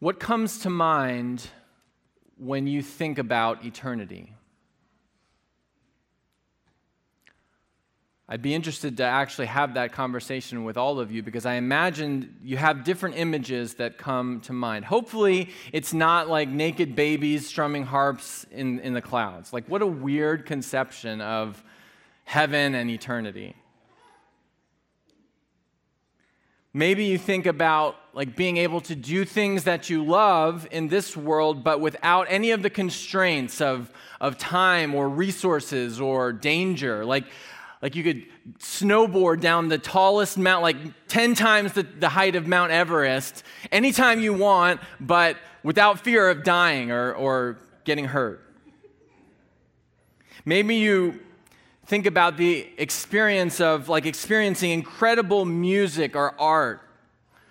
What comes to mind when you think about eternity? I'd be interested to actually have that conversation with all of you because I imagine you have different images that come to mind. Hopefully, it's not like naked babies strumming harps in, in the clouds. Like, what a weird conception of heaven and eternity. Maybe you think about like being able to do things that you love in this world, but without any of the constraints of, of time or resources or danger. Like, like you could snowboard down the tallest mount, like 10 times the, the height of Mount Everest, anytime you want, but without fear of dying or, or getting hurt. Maybe you think about the experience of like experiencing incredible music or art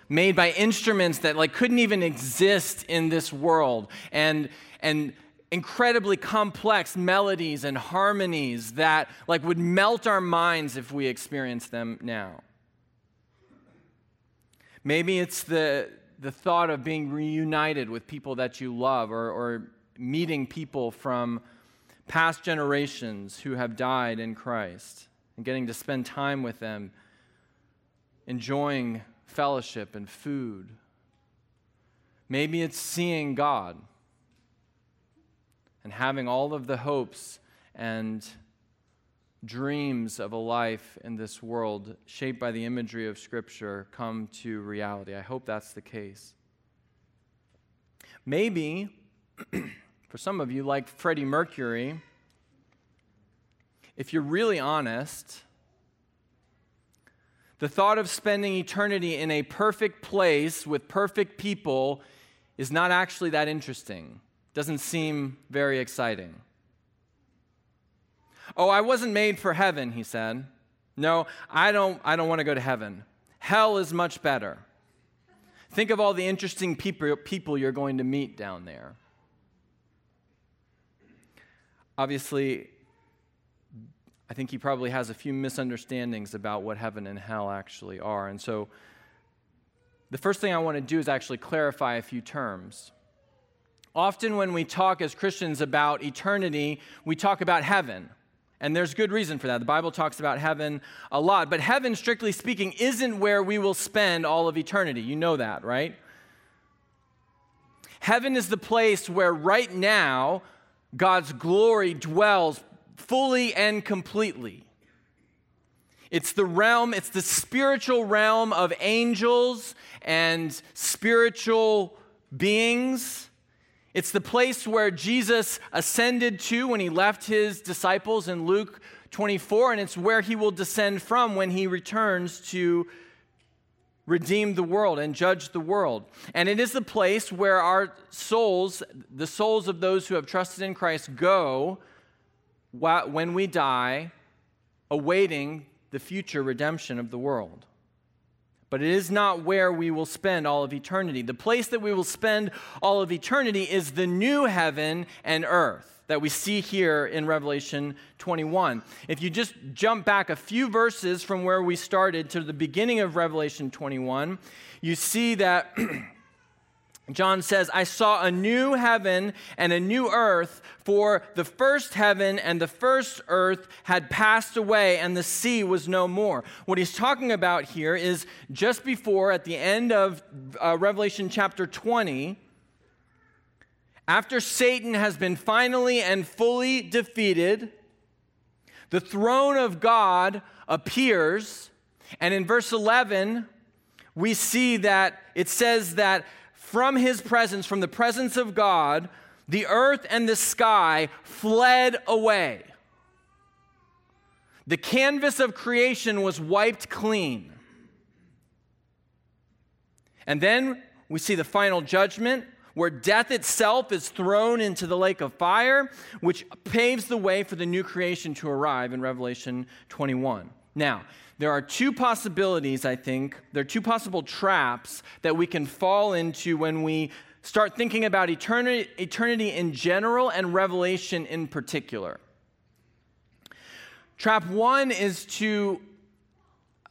made by instruments that like couldn't even exist in this world and and incredibly complex melodies and harmonies that like would melt our minds if we experienced them now. Maybe it's the, the thought of being reunited with people that you love or, or meeting people from past generations who have died in Christ and getting to spend time with them, enjoying fellowship and food. Maybe it's seeing God and having all of the hopes and dreams of a life in this world shaped by the imagery of Scripture come to reality. I hope that's the case. Maybe, for some of you, like Freddie Mercury, if you're really honest, the thought of spending eternity in a perfect place with perfect people is not actually that interesting. Doesn't seem very exciting. Oh, I wasn't made for heaven, he said. No, I don't, I don't want to go to heaven. Hell is much better. Think of all the interesting people, people you're going to meet down there. Obviously, I think he probably has a few misunderstandings about what heaven and hell actually are. And so, the first thing I want to do is actually clarify a few terms. Often, when we talk as Christians about eternity, we talk about heaven. And there's good reason for that. The Bible talks about heaven a lot. But heaven, strictly speaking, isn't where we will spend all of eternity. You know that, right? Heaven is the place where right now God's glory dwells fully and completely. It's the realm, it's the spiritual realm of angels and spiritual beings it's the place where Jesus ascended to when he left his disciples in Luke 24, and it's where he will descend from when he returns to redeem the world and judge the world. And it is the place where our souls, the souls of those who have trusted in Christ, go when we die, awaiting the future redemption of the world but it is not where we will spend all of eternity. The place that we will spend all of eternity is the new heaven and earth that we see here in Revelation 21. If you just jump back a few verses from where we started to the beginning of Revelation 21, you see that. John says, I saw a new heaven and a new earth, for the first heaven and the first earth had passed away, and the sea was no more. What he's talking about here is just before, at the end of uh, Revelation chapter 20, after Satan has been finally and fully defeated, the throne of God appears, and in verse 11, we see that it says that from his presence, from the presence of God, the earth and the sky fled away. The canvas of creation was wiped clean. And then we see the final judgment where death itself is thrown into the lake of fire, which paves the way for the new creation to arrive in Revelation 21. Now, there are two possibilities, I think. There are two possible traps that we can fall into when we start thinking about eternity, eternity in general and Revelation in particular. Trap one is to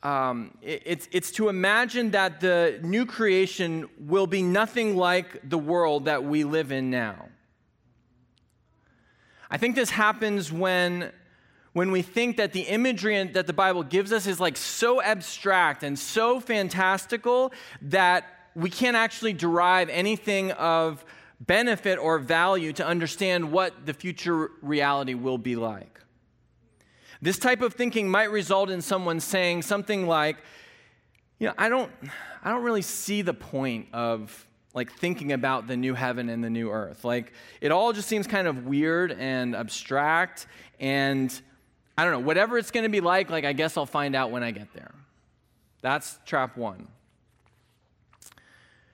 um, it, it's, it's to imagine that the new creation will be nothing like the world that we live in now. I think this happens when, when we think that the imagery that the Bible gives us is like so abstract and so fantastical that we can't actually derive anything of benefit or value to understand what the future reality will be like. This type of thinking might result in someone saying something like, you know, I don't, I don't really see the point of like thinking about the new heaven and the new earth. Like it all just seems kind of weird and abstract and I don't know, whatever it's going to be like, like I guess I'll find out when I get there. That's trap 1.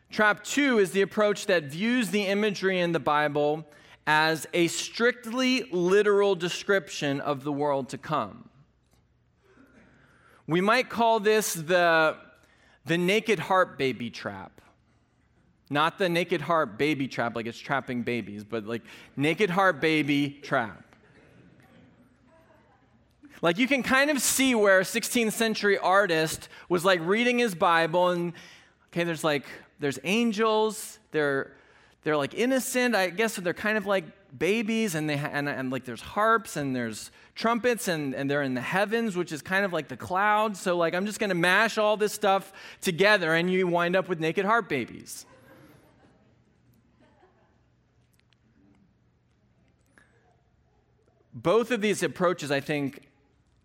Trap 2 is the approach that views the imagery in the Bible as a strictly literal description of the world to come. We might call this the, the naked heart baby trap. Not the naked heart baby trap, like it's trapping babies, but like naked heart baby trap. Like you can kind of see where a 16th century artist was like reading his Bible and okay, there's like there's angels, they're they're like innocent. I guess they're kind of like babies, and they ha- and, and like there's harps and there's trumpets, and, and they're in the heavens, which is kind of like the clouds. So like I'm just gonna mash all this stuff together, and you wind up with naked harp babies. Both of these approaches, I think,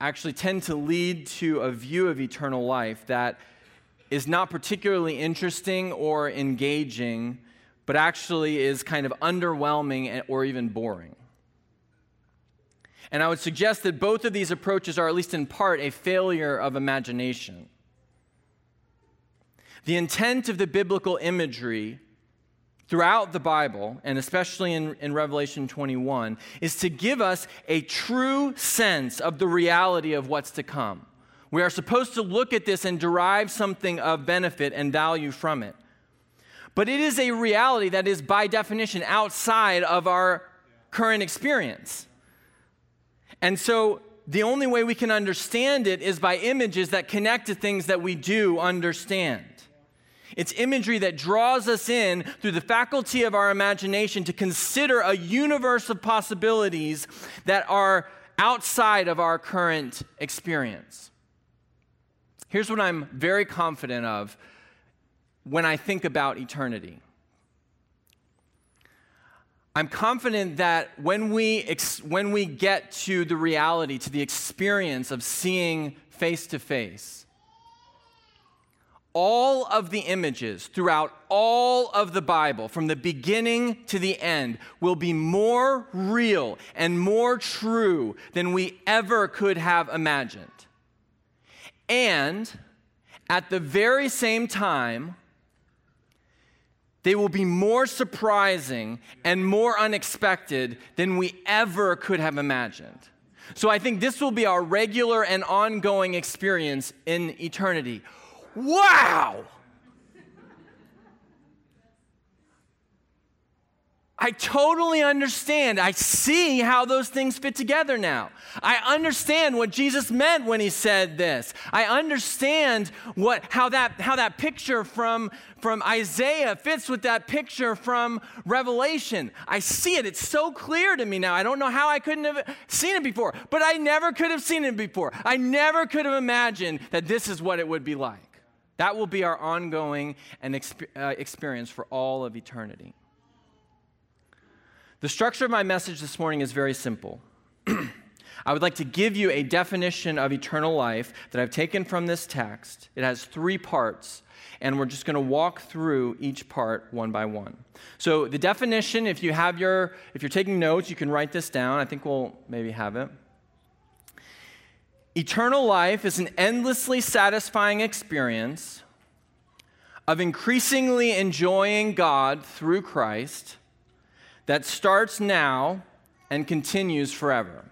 actually tend to lead to a view of eternal life that is not particularly interesting or engaging but actually is kind of underwhelming or even boring. And I would suggest that both of these approaches are, at least in part, a failure of imagination. The intent of the biblical imagery throughout the Bible, and especially in, in, Revelation 21, is to give us a true sense of the reality of what's to come. We are supposed to look at this and derive something of benefit and value from it. But it is a reality that is, by definition, outside of our current experience. And so the only way we can understand it is by images that connect to things that we do understand. It's imagery that draws us in through the faculty of our imagination to consider a universe of possibilities that are outside of our current experience. Here's what I'm very confident of when I think about eternity. I'm confident that when we, ex- when we get to the reality, to the experience of seeing face to face, all of the images throughout all of the Bible, from the beginning to the end, will be more real and more true than we ever could have imagined. And at the very same time, they will be more surprising and more unexpected than we ever could have imagined. So I think this will be our regular and ongoing experience in eternity. Wow! I totally understand. I see how those things fit together now. I understand what Jesus meant when he said this. I understand what, how, that, how that picture from, from Isaiah fits with that picture from Revelation. I see it. It's so clear to me now. I don't know how I couldn't have seen it before, but I never could have seen it before. I never could have imagined that this is what it would be like. That will be our ongoing and exp- uh, experience for all of eternity. The structure of my message this morning is very simple. I would like to give you a definition of eternal life that I've taken from this text. It has three parts, and we're just going to walk through each part one by one. So, the definition, if you have your, if you're taking notes, you can write this down. I think we'll maybe have it. Eternal life is an endlessly satisfying experience of increasingly enjoying God through Christ that starts now and continues forever.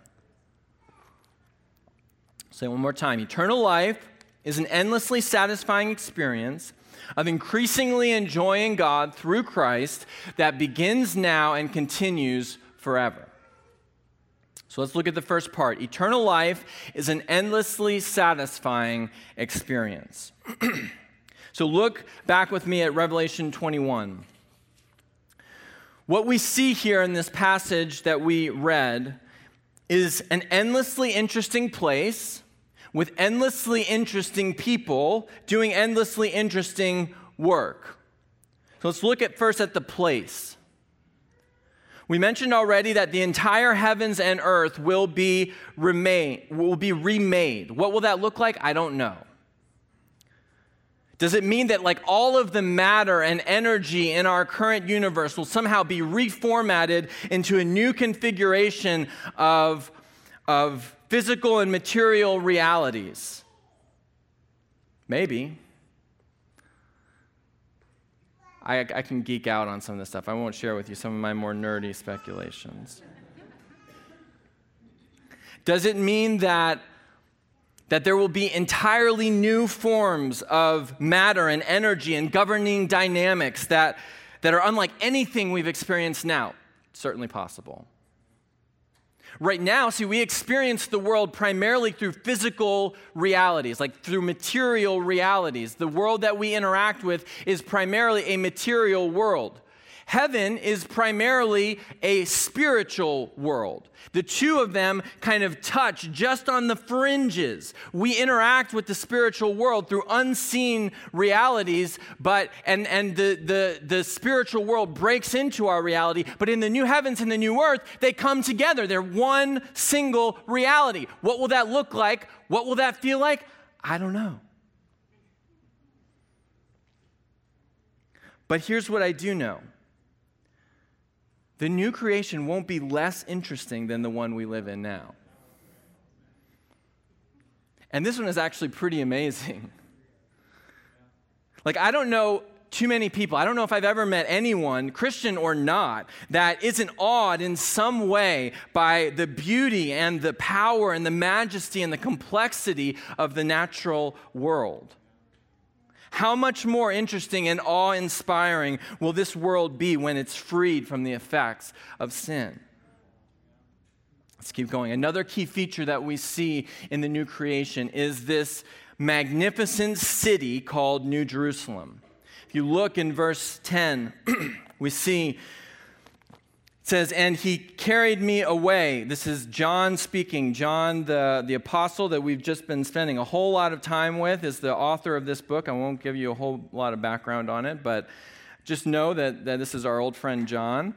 Say one more time. Eternal life is an endlessly satisfying experience of increasingly enjoying God through Christ that begins now and continues forever. So let's look at the first part. Eternal life is an endlessly satisfying experience. so look back with me at Revelation 21. What we see here in this passage that we read is an endlessly interesting place with endlessly interesting people doing endlessly interesting work. So let's look at first at the place. We mentioned already that the entire heavens and earth will be remain will be remade. What will that look like? I don't know. Does it mean that like all of the matter and energy in our current universe will somehow be reformatted into a new configuration of, of physical and material realities? Maybe. I, I can geek out on some of this stuff. I won't share with you some of my more nerdy speculations. Does it mean that, that there will be entirely new forms of matter and energy and governing dynamics that, that are unlike anything we've experienced now? Certainly possible. Right now, see, we experience the world primarily through physical realities, like through material realities. The world that we interact with is primarily a material world. Heaven is primarily a spiritual world. The two of them kind of touch just on the fringes. We interact with the spiritual world through unseen realities, but and, and the, the, the spiritual world breaks into our reality. But in the new heavens and the new earth, they come together. They're one single reality. What will that look like? What will that feel like? I don't know. But here's what I do know the new creation won't be less interesting than the one we live in now. And this one is actually pretty amazing. Like, I don't know too many people, I don't know if I've ever met anyone, Christian or not, that isn't awed in some way by the beauty and the power and the majesty and the complexity of the natural world. How much more interesting and awe inspiring will this world be when it's freed from the effects of sin? Let's keep going. Another key feature that we see in the new creation is this magnificent city called New Jerusalem. If you look in verse 10, we see says, And he carried me away. This is John speaking. John, the, the apostle that we've just been spending a whole lot of time with, is the author of this book. I won't give you a whole lot of background on it, but just know that, that this is our old friend John.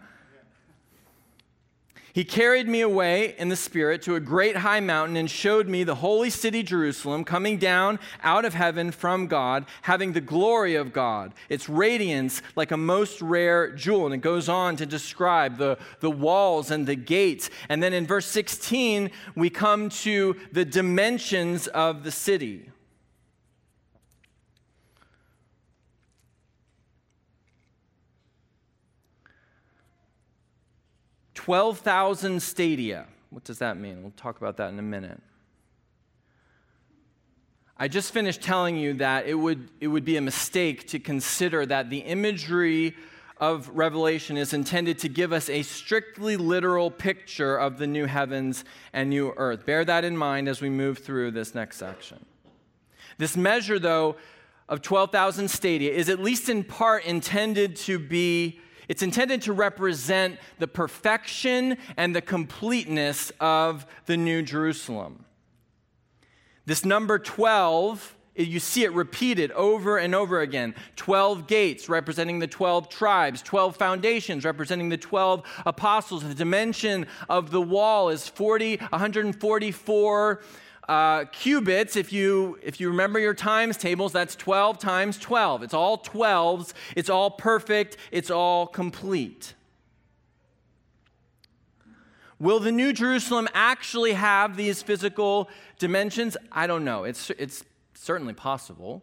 He carried me away in the Spirit to a great high mountain and showed me the holy city Jerusalem coming down out of heaven from God, having the glory of God, its radiance like a most rare jewel. And it goes on to describe the, the walls and the gates. And then in verse 16, we come to the dimensions of the city. 12,000 stadia. What does that mean? We'll talk about that in a minute. I just finished telling you that it would, it would be a mistake to consider that the imagery of Revelation is intended to give us a strictly literal picture of the new heavens and new earth. Bear that in mind as we move through this next section. This measure, though, of 12,000 stadia is at least in part intended to be it's intended to represent the perfection and the completeness of the New Jerusalem. This number 12, you see it repeated over and over again 12 gates representing the 12 tribes, 12 foundations representing the 12 apostles. The dimension of the wall is 40, 144 uh, cubits, if you, if you remember your times tables, that's 12 times 12. It's all 12s, it's all perfect, it's all complete. Will the New Jerusalem actually have these physical dimensions? I don't know. It's, it's certainly possible.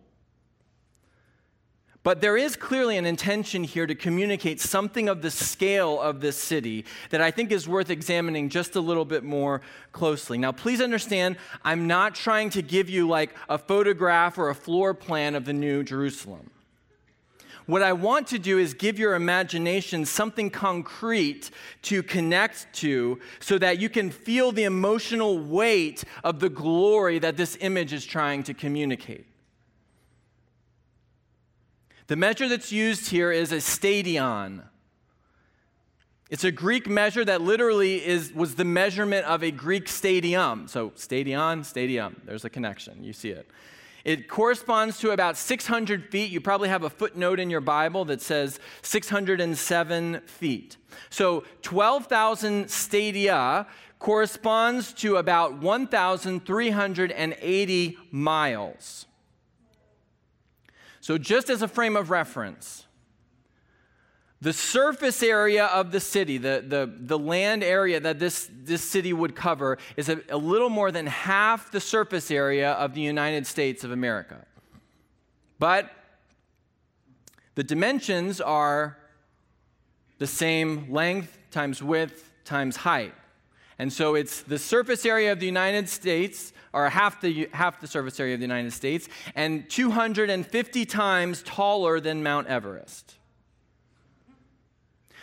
But there is clearly an intention here to communicate something of the scale of this city that I think is worth examining just a little bit more closely. Now, please understand, I'm not trying to give you like a photograph or a floor plan of the New Jerusalem. what I want to do is give your imagination something concrete to connect to so that you can feel the emotional weight of the glory that this image is trying to communicate. The measure that's used here is a stadion. It's a Greek measure that literally is, was the measurement of a Greek stadium. So, stadion, stadium, there's a connection. You see it. It corresponds to about 600 feet. You probably have a footnote in your Bible that says 607 feet. So, 12,000 stadia corresponds to about 1,380 miles. So, just as a frame of reference, the surface area of the city, the, the, the land area that this, this city would cover, is a, a little more than half the surface area of the United States of America. But the dimensions are the same length times width times height. And so it's the surface area of the United States, or half the, half the surface area of the United States, and 250 times taller than Mount Everest.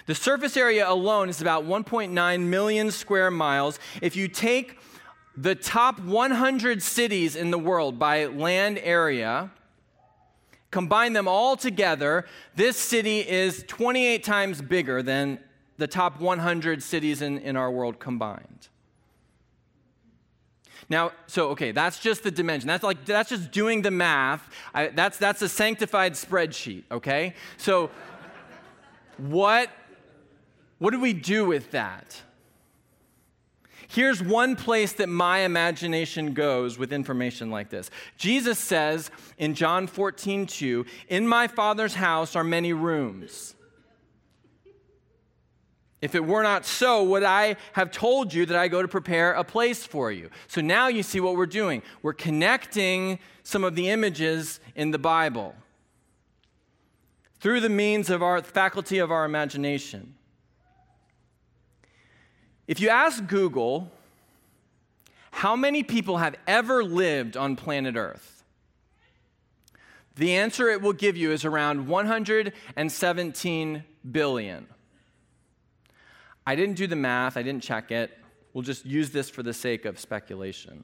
The surface area alone is about 1.9 million square miles. If you take the top 100 cities in the world by land area, combine them all together, this city is 28 times bigger than the top 100 cities in, in our world combined. Now, so okay, that's just the dimension. That's like that's just doing the math. I, that's that's a sanctified spreadsheet. Okay, so what what do we do with that? Here's one place that my imagination goes with information like this. Jesus says in John 14, 2, In my Father's house are many rooms. If it were not so, would I have told you that I go to prepare a place for you? So now you see what we're doing. We're connecting some of the images in the Bible through the means of our faculty of our imagination. If you ask Google, how many people have ever lived on planet Earth? The answer it will give you is around 117 billion. I didn't do the math, I didn't check it. We'll just use this for the sake of speculation.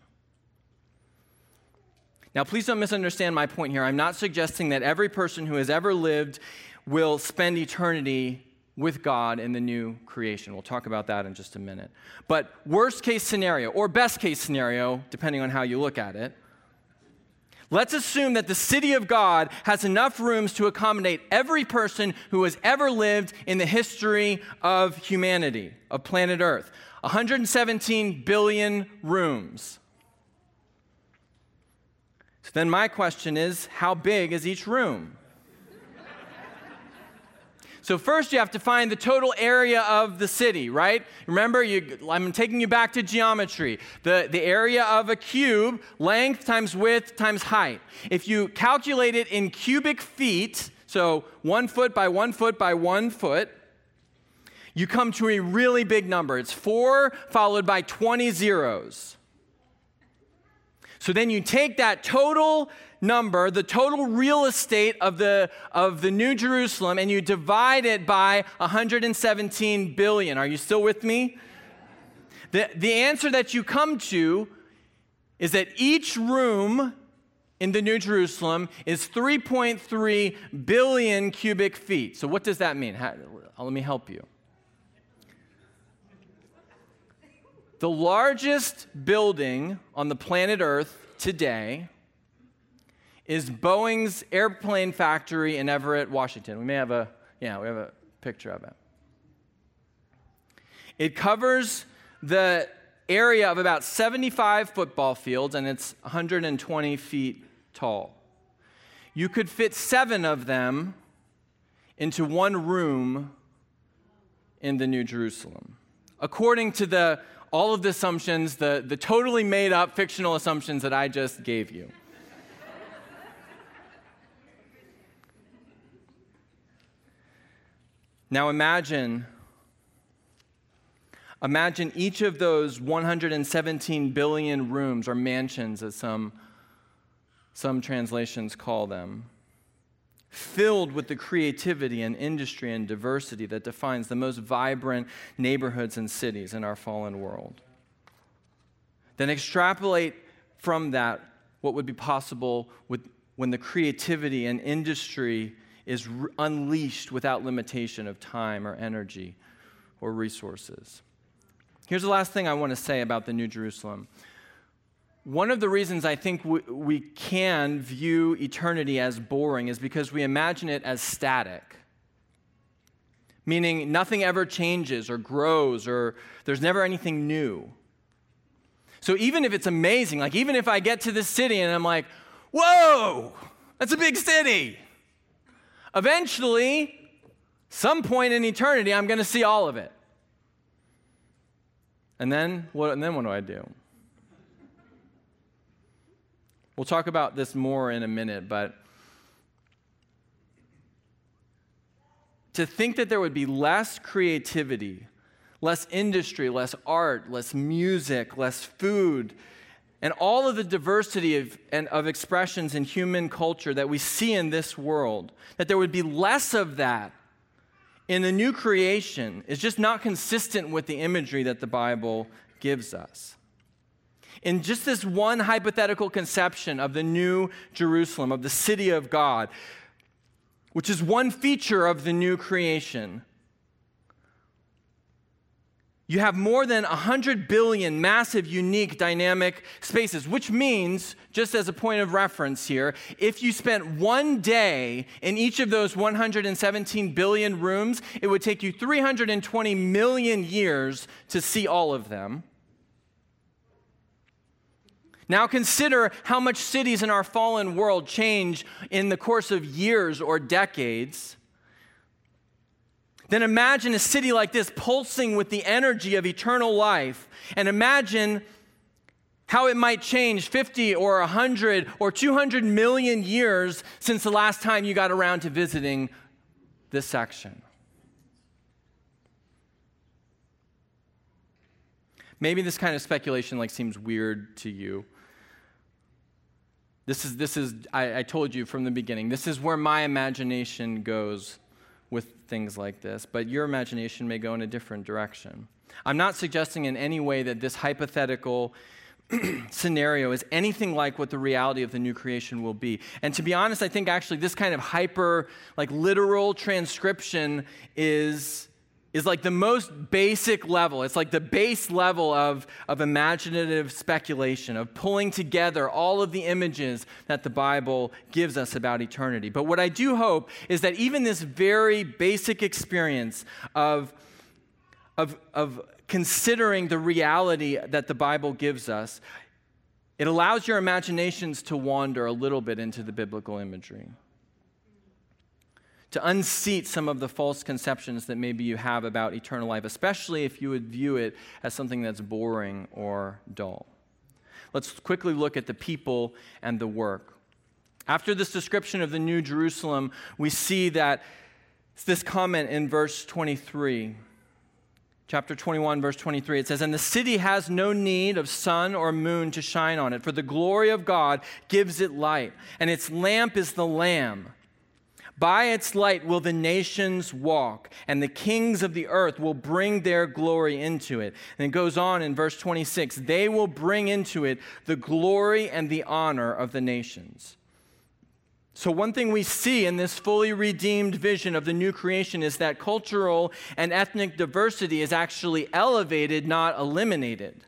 Now, please don't misunderstand my point here. I'm not suggesting that every person who has ever lived will spend eternity with God in the new creation. We'll talk about that in just a minute. But worst case scenario, or best case scenario, depending on how you look at it, let's assume that the city of God has enough rooms to accommodate every person who has ever lived in the history of humanity, of planet Earth. 117 billion rooms. So then my question is how big is each room? So, first, you have to find the total area of the city, right? Remember, you, I'm taking you back to geometry. The, the area of a cube, length times width times height. If you calculate it in cubic feet, so one foot by one foot by one foot, you come to a really big number. It's four followed by 20 zeros. So then you take that total number, the total real estate of the, of the New Jerusalem, and you divide it by 117 billion. Are you still with me? The, the answer that you come to is that each room in the New Jerusalem is 3.3 billion cubic feet. So, what does that mean? How, let me help you. The largest building on the planet Earth today is Boeing's airplane factory in Everett, Washington. We may have a, yeah, we have a picture of it. It covers the area of about 75 football fields and it's 120 feet tall. You could fit seven of them into one room in the New Jerusalem. According to the, all of the assumptions, the, the totally made up fictional assumptions that I just gave you. Now imagine imagine each of those 117 billion rooms or mansions as some some translations call them filled with the creativity and industry and diversity that defines the most vibrant neighborhoods and cities in our fallen world. Then extrapolate from that what would be possible with, when the creativity and industry is unleashed without limitation of time or energy or resources. Here's the last thing I want to say about the New Jerusalem. One of the reasons I think we, we can view eternity as boring is because we imagine it as static, meaning nothing ever changes or grows or there's never anything new. So even if it's amazing, like even if I get to this city and I'm like, whoa, that's a big city, eventually, some point in eternity, I'm going to see all of it. And then what, and then what do I do? We'll talk about this more in a minute, but to think that there would be less creativity, less industry, less art, less music, less food, and all of the diversity of, and, of expressions in human culture that we see in this world, that there would be less of that in the new creation is just not consistent with the imagery that the Bible gives us in just this one hypothetical conception of the new Jerusalem, of the city of God, which is one feature of the new creation. You have more than 100 billion massive, unique, dynamic spaces, which means, just as a point of reference here, if you spent one day in each of those 117 billion rooms, it would take you 320 million years to see all of them. Now consider how much cities in our fallen world change in the course of years or decades. Then imagine a city like this pulsing with the energy of eternal life. And imagine how it might change 50 or 100 or 200 million years since the last time you got around to visiting this section. Maybe this kind of speculation like seems weird to you. This is, this is I, I told you from the beginning, this is where my imagination goes with things like this, but your imagination may go in a different direction. I'm not suggesting in any way that this hypothetical scenario is anything like what the reality of the new creation will be. And to be honest, I think actually this kind of hyper, like literal transcription is is like the most basic level. It's like the base level of, of imaginative speculation, of pulling together all of the images that the Bible gives us about eternity. But what I do hope is that even this very basic experience of, of, of considering the reality that the Bible gives us, it allows your imaginations to wander a little bit into the biblical imagery to unseat some of the false conceptions that maybe you have about eternal life, especially if you would view it as something that's boring or dull. Let's quickly look at the people and the work. After this description of the New Jerusalem, we see that this comment in verse 23. Chapter 21, verse 23, it says, And the city has no need of sun or moon to shine on it, for the glory of God gives it light, and its lamp is the Lamb. By its light will the nations walk, and the kings of the earth will bring their glory into it. And it goes on in verse 26 they will bring into it the glory and the honor of the nations. So, one thing we see in this fully redeemed vision of the new creation is that cultural and ethnic diversity is actually elevated, not eliminated.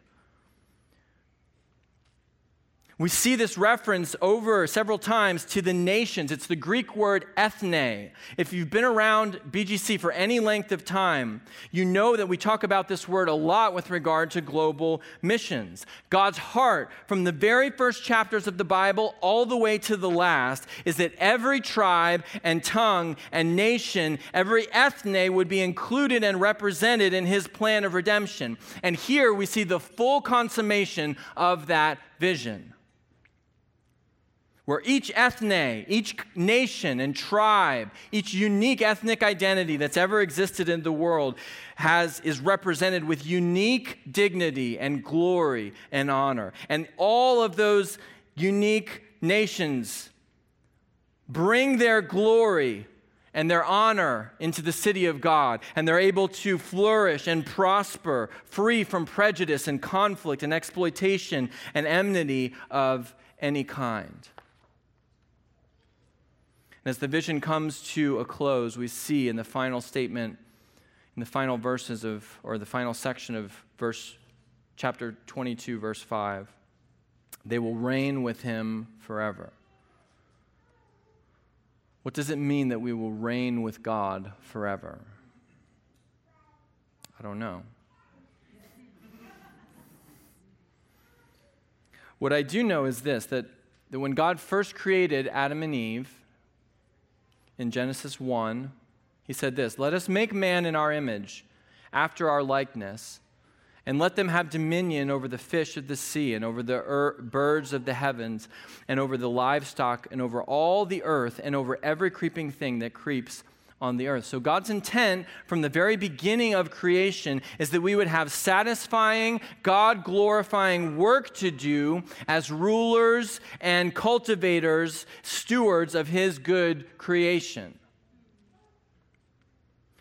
We see this reference over several times to the nations. It's the Greek word ethne. If you've been around BGC for any length of time, you know that we talk about this word a lot with regard to global missions. God's heart, from the very first chapters of the Bible all the way to the last, is that every tribe and tongue and nation, every ethne would be included and represented in his plan of redemption. And here we see the full consummation of that vision where each ethne, each nation and tribe, each unique ethnic identity that's ever existed in the world has, is represented with unique dignity and glory and honor. And all of those unique nations bring their glory and their honor into the city of God, and they're able to flourish and prosper, free from prejudice and conflict and exploitation and enmity of any kind. And as the vision comes to a close, we see in the final statement, in the final verses of, or the final section of verse chapter 22, verse 5, they will reign with him forever. What does it mean that we will reign with God forever? I don't know. What I do know is this that, that when God first created Adam and Eve in Genesis 1, he said this Let us make man in our image, after our likeness and let them have dominion over the fish of the sea, and over the er- birds of the heavens, and over the livestock, and over all the earth, and over every creeping thing that creeps on the earth. So, God's intent from the very beginning of creation is that we would have satisfying, God glorifying work to do as rulers and cultivators, stewards of His good creation.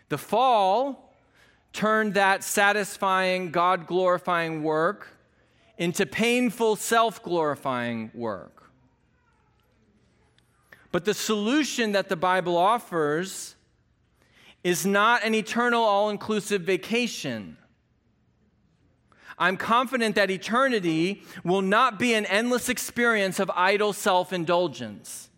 The fall turned that satisfying, God glorifying work into painful, self glorifying work. But the solution that the Bible offers is not an eternal, all inclusive vacation. I'm confident that eternity will not be an endless experience of idle self indulgence.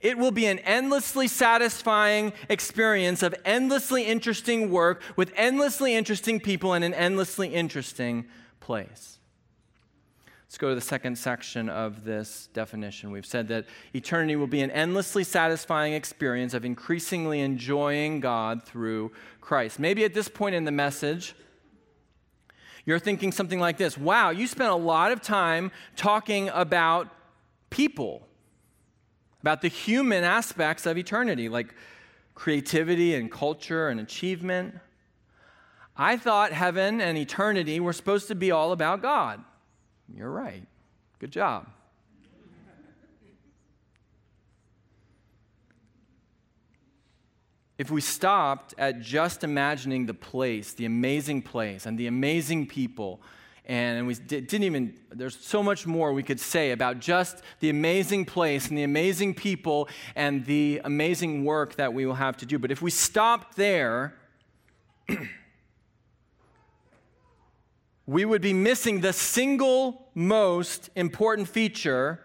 It will be an endlessly satisfying experience of endlessly interesting work with endlessly interesting people in an endlessly interesting place. Let's go to the second section of this definition. We've said that eternity will be an endlessly satisfying experience of increasingly enjoying God through Christ. Maybe at this point in the message, you're thinking something like this Wow, you spent a lot of time talking about people about the human aspects of eternity, like creativity and culture and achievement. I thought heaven and eternity were supposed to be all about God. You're right. Good job. If we stopped at just imagining the place, the amazing place, and the amazing people, and we didn't even, there's so much more we could say about just the amazing place and the amazing people and the amazing work that we will have to do. But if we stopped there, we would be missing the single most important feature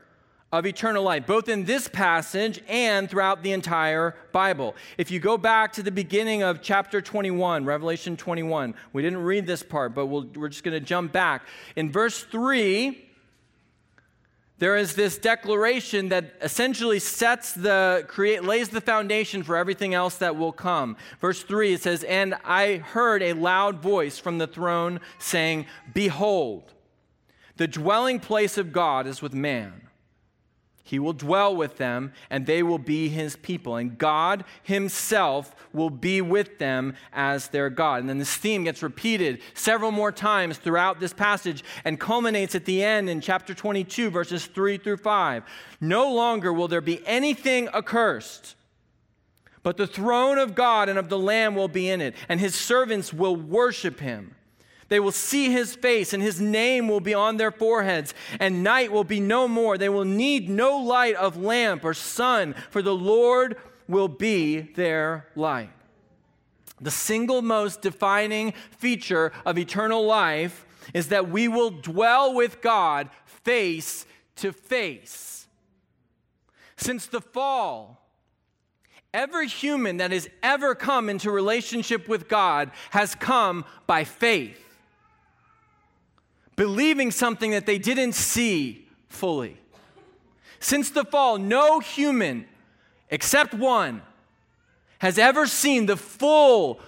of eternal life, both in this passage and throughout the entire Bible. If you go back to the beginning of chapter 21, Revelation 21, we didn't read this part, but we we are just going to jump back. In verse 3, there is this declaration that essentially sets the create lays the foundation for everything else that will come. Verse 3 it says, "And I heard a loud voice from the throne saying, behold, the dwelling place of God is with man." He will dwell with them, and they will be his people. And God himself will be with them as their God. And then this theme gets repeated several more times throughout this passage and culminates at the end in chapter 22, verses 3 through 5. No longer will there be anything accursed. But the throne of God and of the Lamb will be in it, and his servants will worship him. They will see his face, and his name will be on their foreheads, and night will be no more. They will need no light of lamp or sun, for the Lord will be their light. The single most defining feature of eternal life is that we will dwell with God face to face. Since the fall, every human that has ever come into relationship with God has come by faith believing something that they didn't see fully. Since the fall, no human, except one, has ever seen the full,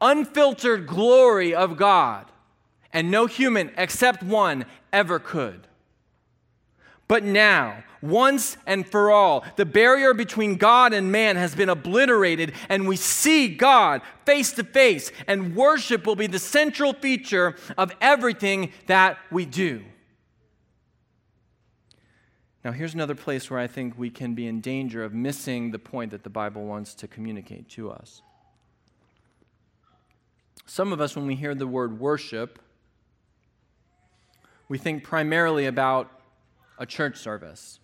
unfiltered glory of God. And no human, except one, ever could. But now, once and for all, the barrier between God and man has been obliterated, and we see God face to face, and worship will be the central feature of everything that we do. Now, here's another place where I think we can be in danger of missing the point that the Bible wants to communicate to us. Some of us, when we hear the word worship, we think primarily about a church service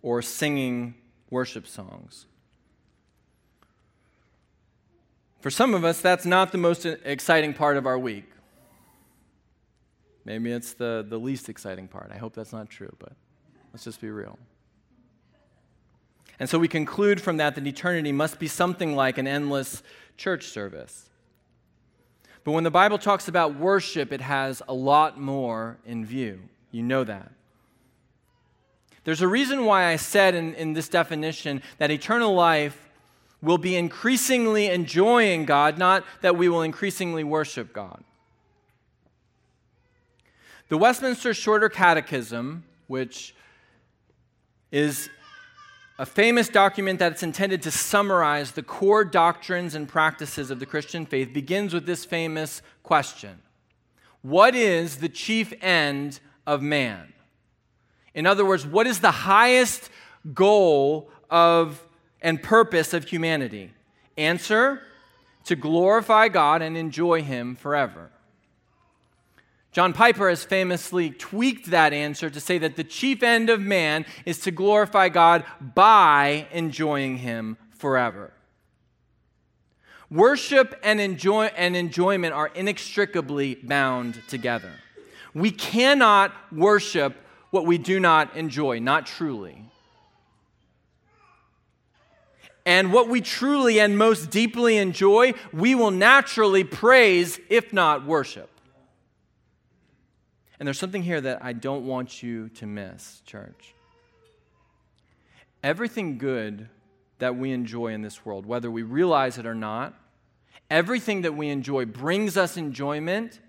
or singing worship songs. For some of us, that's not the most exciting part of our week. Maybe it's the, the least exciting part. I hope that's not true, but let's just be real. And so we conclude from that that eternity must be something like an endless church service. But when the Bible talks about worship, it has a lot more in view. You know that. There's a reason why I said in, in this definition that eternal life will be increasingly enjoying God, not that we will increasingly worship God. The Westminster Shorter Catechism, which is a famous document that's intended to summarize the core doctrines and practices of the Christian faith, begins with this famous question What is the chief end of man? In other words, what is the highest goal of and purpose of humanity? Answer to glorify God and enjoy Him forever. John Piper has famously tweaked that answer to say that the chief end of man is to glorify God by enjoying Him forever. Worship and, enjoy, and enjoyment are inextricably bound together. We cannot worship what we do not enjoy, not truly. And what we truly and most deeply enjoy, we will naturally praise, if not worship. And there's something here that I don't want you to miss, church. Everything good that we enjoy in this world, whether we realize it or not, everything that we enjoy brings us enjoyment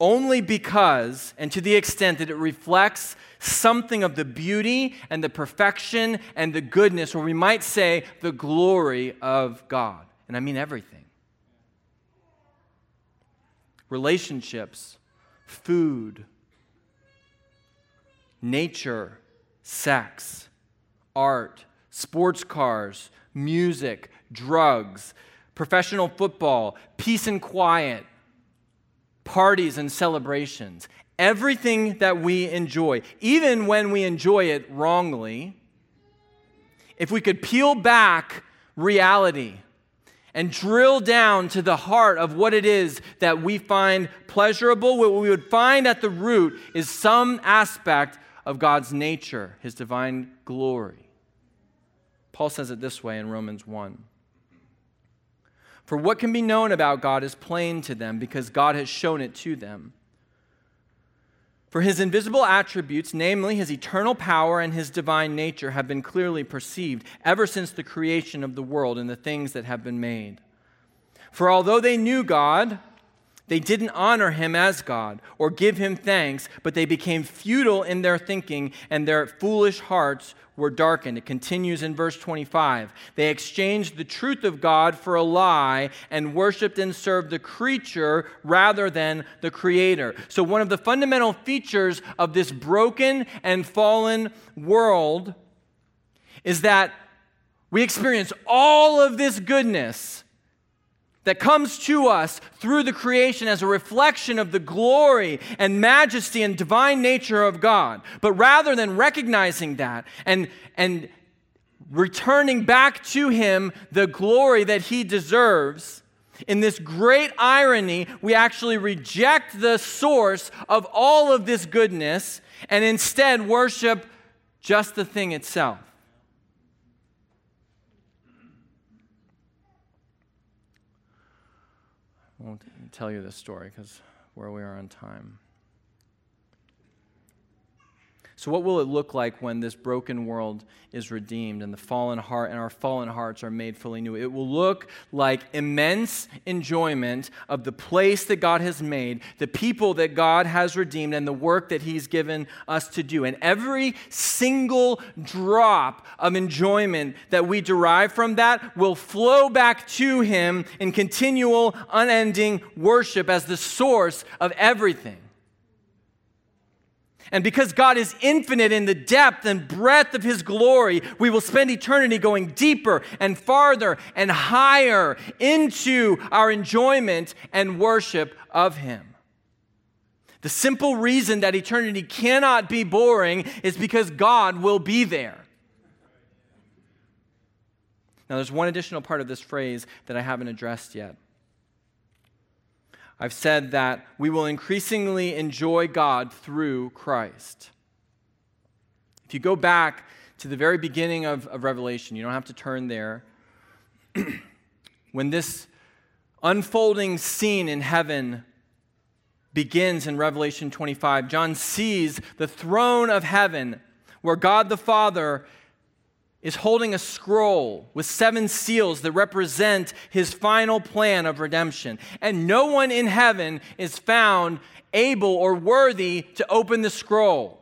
only because and to the extent that it reflects something of the beauty and the perfection and the goodness, or we might say the glory of God. And I mean everything. Relationships food, nature, sex, art, sports cars, music, drugs, professional football, peace and quiet, parties and celebrations. Everything that we enjoy, even when we enjoy it wrongly, if we could peel back reality and drill down to the heart of what it is that we find pleasurable, what we would find at the root is some aspect of God's nature, his divine glory. Paul says it this way in Romans 1. For what can be known about God is plain to them because God has shown it to them. For his invisible attributes, namely his eternal power and his divine nature, have been clearly perceived ever since the creation of the world and the things that have been made. For although they knew God, they didn't honor him as God or give him thanks, but they became futile in their thinking, and their foolish hearts were darkened. It continues in verse 25. They exchanged the truth of God for a lie and worshiped and served the creature rather than the creator. So, one of the fundamental features of this broken and fallen world is that we experience all of this goodness that comes to us through the creation as a reflection of the glory and majesty and divine nature of God. But rather than recognizing that and, and returning back to Him the glory that He deserves, in this great irony, we actually reject the source of all of this goodness and instead worship just the thing itself. won't tell you this story because where we are on time. So, what will it look like when this broken world is redeemed and the fallen heart and our fallen hearts are made fully new? It will look like immense enjoyment of the place that God has made, the people that God has redeemed, and the work that He's given us to do. And every single drop of enjoyment that we derive from that will flow back to Him in continual, unending worship as the source of everything. And because God is infinite in the depth and breadth of His glory, we will spend eternity going deeper and farther and higher into our enjoyment and worship of Him. The simple reason that eternity cannot be boring is because God will be there. Now, there's one additional part of this phrase that I haven't addressed yet. I've said that we will increasingly enjoy God through Christ. If you go back to the very beginning of, of Revelation, you don't have to turn there. when this unfolding scene in heaven begins in Revelation 25, John sees the throne of heaven where God the Father is holding a scroll with seven seals that represent his final plan of redemption. And no one in heaven is found able or worthy to open the scroll.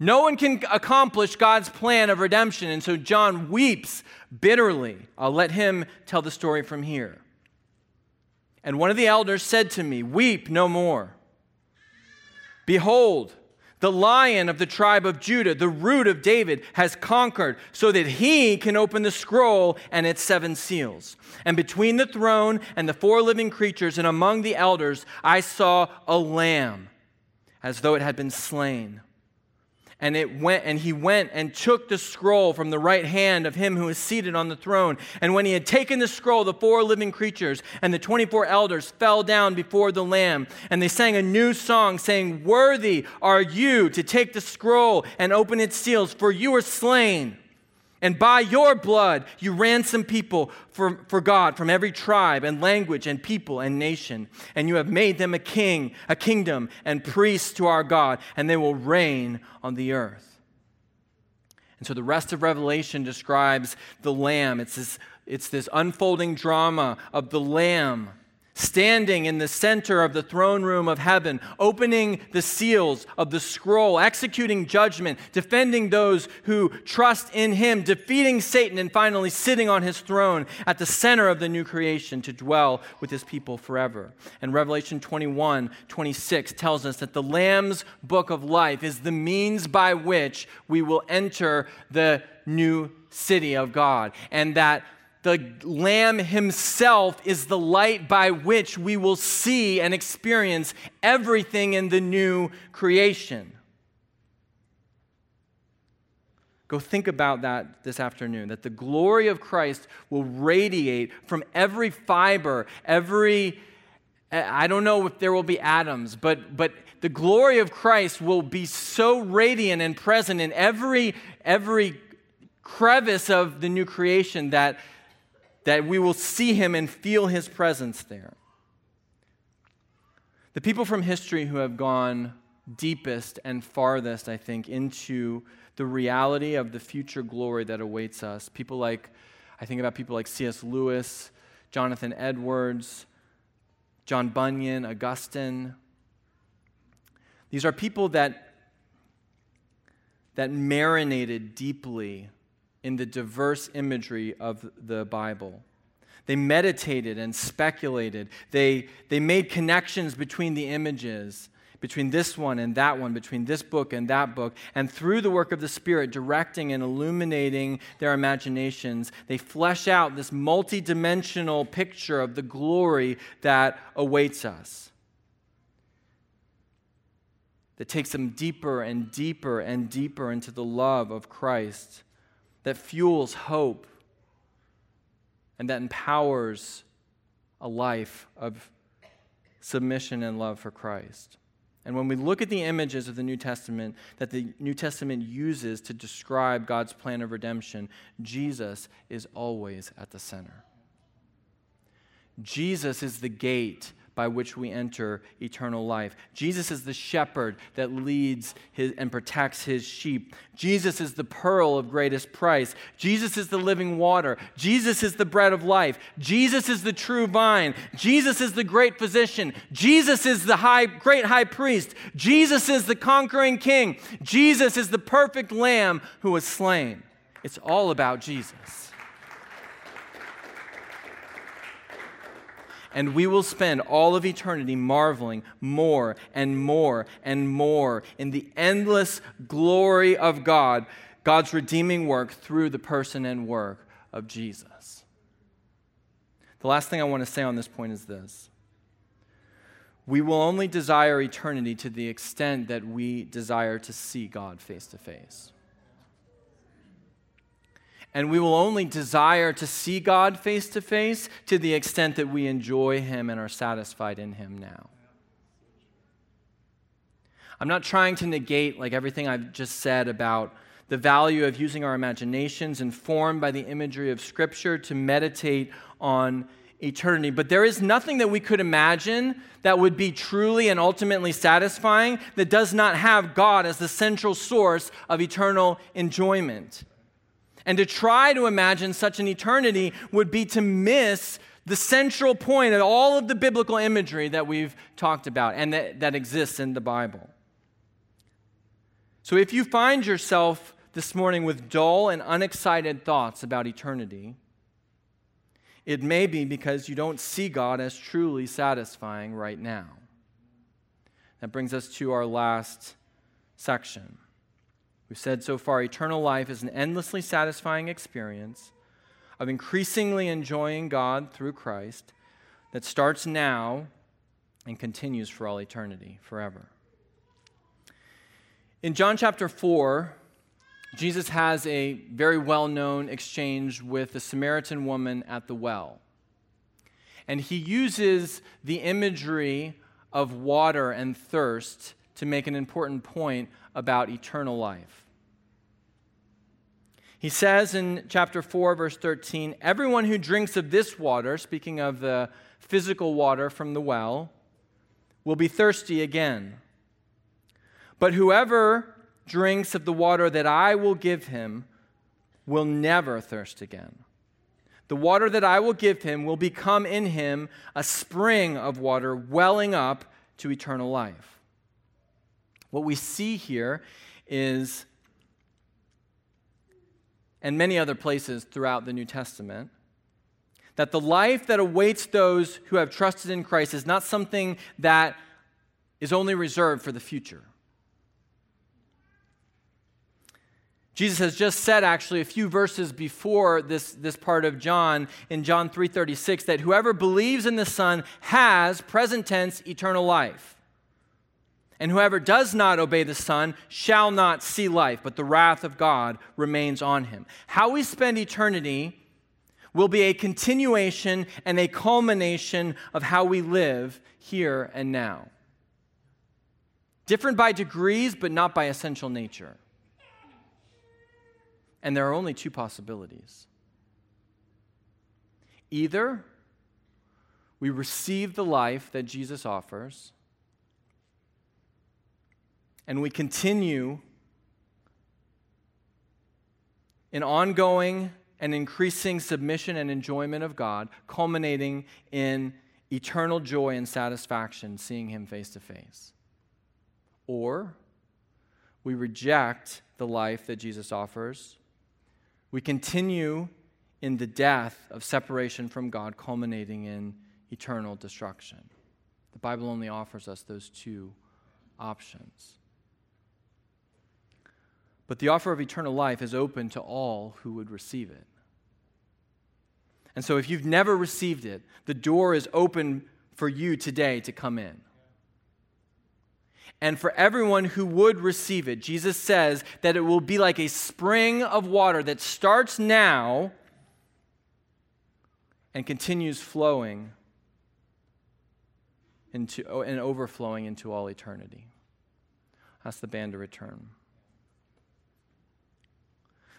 No one can accomplish God's plan of redemption. And so John weeps bitterly. I'll let him tell the story from here. And one of the elders said to me, Weep no more. Behold, the lion of the tribe of Judah, the root of David, has conquered so that he can open the scroll and its seven seals. And between the throne and the four living creatures and among the elders, I saw a lamb as though it had been slain and it went and he went and took the scroll from the right hand of him who is seated on the throne. And when he had taken the scroll the four living creatures and the 24 elders fell down before the lamb. And they sang a new song saying worthy are you to take the scroll and open its seals for you were slain and by your blood, you ransom people for, for God from every tribe and language and people and nation. And you have made them a king, a kingdom, and priests to our God, and they will reign on the earth. And so the rest of Revelation describes the Lamb. It's this, it's this unfolding drama of the Lamb standing in the center of the throne room of heaven, opening the seals of the scroll, executing judgment, defending those who trust in him, defeating Satan, and finally sitting on his throne at the center of the new creation to dwell with his people forever. And Revelation 21 26 tells us that the Lamb's book of life is the means by which we will enter the new city of God, and that the Lamb Himself is the light by which we will see and experience everything in the new creation. Go think about that this afternoon that the glory of Christ will radiate from every fiber, every I don't know if there will be atoms, but but the glory of Christ will be so radiant and present in every every crevice of the new creation that that we will see him and feel his presence there. The people from history who have gone deepest and farthest, I think, into the reality of the future glory that awaits us, people like, I think about people like C.S. Lewis, Jonathan Edwards, John Bunyan, Augustine. These are people that, that marinated deeply in the diverse imagery of the Bible. They meditated and speculated. They, they made connections between the images, between this one and that one, between this book and that book. And through the work of the Spirit, directing and illuminating their imaginations, they flesh out this multidimensional picture of the glory that awaits us. That takes them deeper and deeper and deeper into the love of Christ that fuels hope and that empowers a life of submission and love for Christ. And when we look at the images of the New Testament that the New Testament uses to describe God's plan of redemption, Jesus is always at the center. Jesus is the gate by which we enter eternal life. Jesus is the shepherd that leads his, and protects his sheep. Jesus is the pearl of greatest price. Jesus is the living water. Jesus is the bread of life. Jesus is the true vine. Jesus is the great physician. Jesus is the high, great high priest. Jesus is the conquering king. Jesus is the perfect lamb who was slain. It's all about Jesus. And we will spend all of eternity marveling more and more and more in the endless glory of God, God's redeeming work through the person and work of Jesus. The last thing I want to say on this point is this we will only desire eternity to the extent that we desire to see God face to face. And we will only desire to see God face to face to the extent that we enjoy Him and are satisfied in Him now. I'm not trying to negate like everything I've just said about the value of using our imaginations informed by the imagery of Scripture to meditate on eternity. But there is nothing that we could imagine that would be truly and ultimately satisfying that does not have God as the central source of eternal enjoyment. And to try to imagine such an eternity would be to miss the central point of all of the biblical imagery that we've talked about and that, that exists in the Bible. So if you find yourself this morning with dull and unexcited thoughts about eternity, it may be because you don't see God as truly satisfying right now. That brings us to our last section. We've said so far eternal life is an endlessly satisfying experience of increasingly enjoying God through Christ that starts now and continues for all eternity, forever. In John chapter 4, Jesus has a very well known exchange with the Samaritan woman at the well. And he uses the imagery of water and thirst to make an important point about eternal life. He says in chapter 4, verse 13 Everyone who drinks of this water, speaking of the physical water from the well, will be thirsty again. But whoever drinks of the water that I will give him will never thirst again. The water that I will give him will become in him a spring of water welling up to eternal life. What we see here is, and many other places throughout the New Testament, that the life that awaits those who have trusted in Christ is not something that is only reserved for the future. Jesus has just said actually a few verses before this, this part of John in John 3:36 that whoever believes in the Son has present tense eternal life. And whoever does not obey the Son shall not see life, but the wrath of God remains on him. How we spend eternity will be a continuation and a culmination of how we live here and now. Different by degrees, but not by essential nature. And there are only two possibilities. Either we receive the life that Jesus offers, and we continue in ongoing and increasing submission and enjoyment of God, culminating in eternal joy and satisfaction seeing Him face to face. Or we reject the life that Jesus offers we continue in the death of separation from God, culminating in eternal destruction. The Bible only offers us those two options. But the offer of eternal life is open to all who would receive it. And so, if you've never received it, the door is open for you today to come in and for everyone who would receive it. Jesus says that it will be like a spring of water that starts now and continues flowing into, and overflowing into all eternity. Ask the band to return.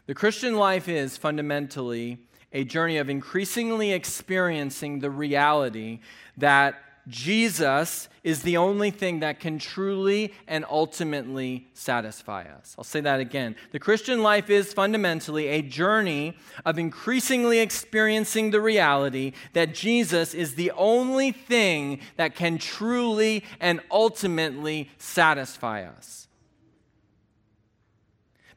The Christian life is fundamentally a journey of increasingly experiencing the reality that Jesus is the only thing that can truly and ultimately satisfy us. I'll say that again. The Christian life is fundamentally a journey of increasingly experiencing the reality that Jesus is the only thing that can truly and ultimately satisfy us.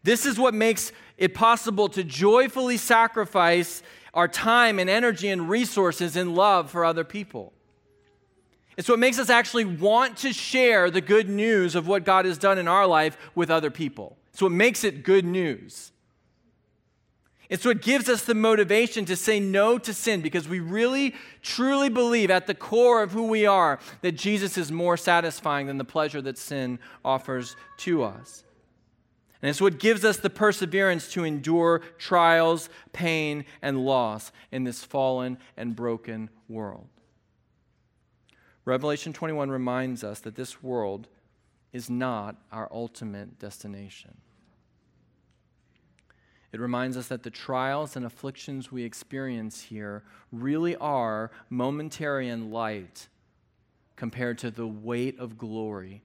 This is what makes it possible to joyfully sacrifice our time and energy and resources in love for other people. It's what makes us actually want to share the good news of what God has done in our life with other people. It's what makes it good news. It's what gives us the motivation to say no to sin because we really, truly believe at the core of who we are that Jesus is more satisfying than the pleasure that sin offers to us. And it's what gives us the perseverance to endure trials, pain, and loss in this fallen and broken world. Revelation 21 reminds us that this world is not our ultimate destination. It reminds us that the trials and afflictions we experience here really are momentary and light compared to the weight of glory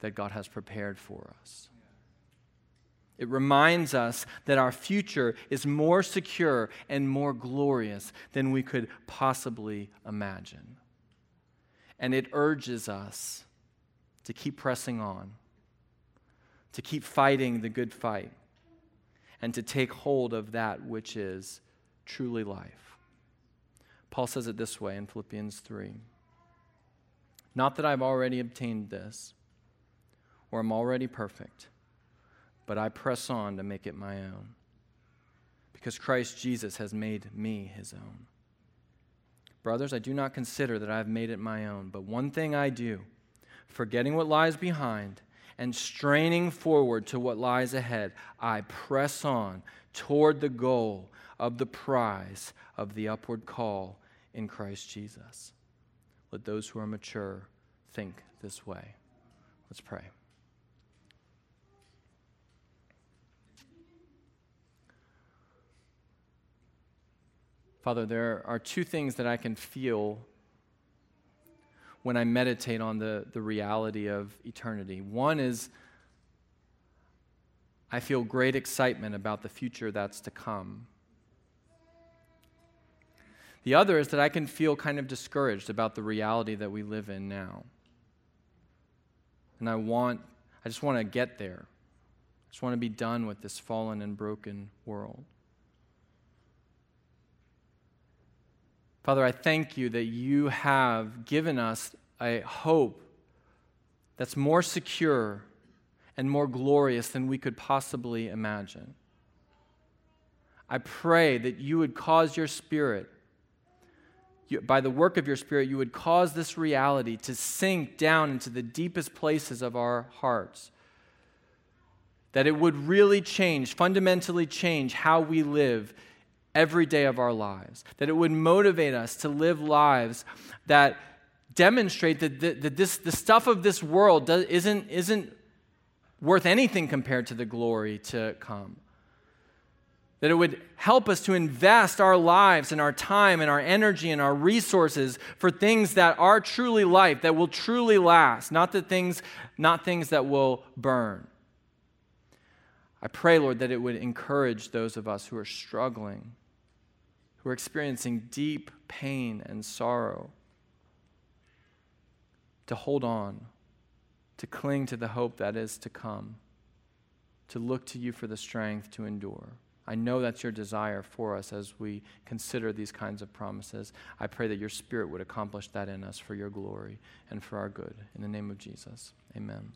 that God has prepared for us. It reminds us that our future is more secure and more glorious than we could possibly imagine and it urges us to keep pressing on, to keep fighting the good fight, and to take hold of that which is truly life. Paul says it this way in Philippians 3 Not that I've already obtained this, or am already perfect, but I press on to make it my own, because Christ Jesus has made me his own. Brothers, I do not consider that I have made it my own, but one thing I do, forgetting what lies behind and straining forward to what lies ahead, I press on toward the goal of the prize of the upward call in Christ Jesus. Let those who are mature think this way. Let's pray. Father, there are two things that I can feel when I meditate on the, the reality of eternity. One is I feel great excitement about the future that's to come. The other is that I can feel kind of discouraged about the reality that we live in now. And I want, I just want to get there. I just want to be done with this fallen and broken world. Father, I thank you that you have given us a hope that's more secure and more glorious than we could possibly imagine. I pray that you would cause your spirit, you, by the work of your spirit, you would cause this reality to sink down into the deepest places of our hearts. That it would really change, fundamentally change how we live every day of our lives, that it would motivate us to live lives that demonstrate that, that, that this, the stuff of this world does, isn't, isn't worth anything compared to the glory to come. That it would help us to invest our lives and our time and our energy and our resources for things that are truly life, that will truly last, not the things, not things that will burn. I pray, Lord, that it would encourage those of us who are struggling who are experiencing deep pain and sorrow to hold on, to cling to the hope that is to come, to look to you for the strength to endure. I know that's your desire for us as we consider these kinds of promises. I pray that your Spirit would accomplish that in us for your glory and for our good. In the name of Jesus, amen.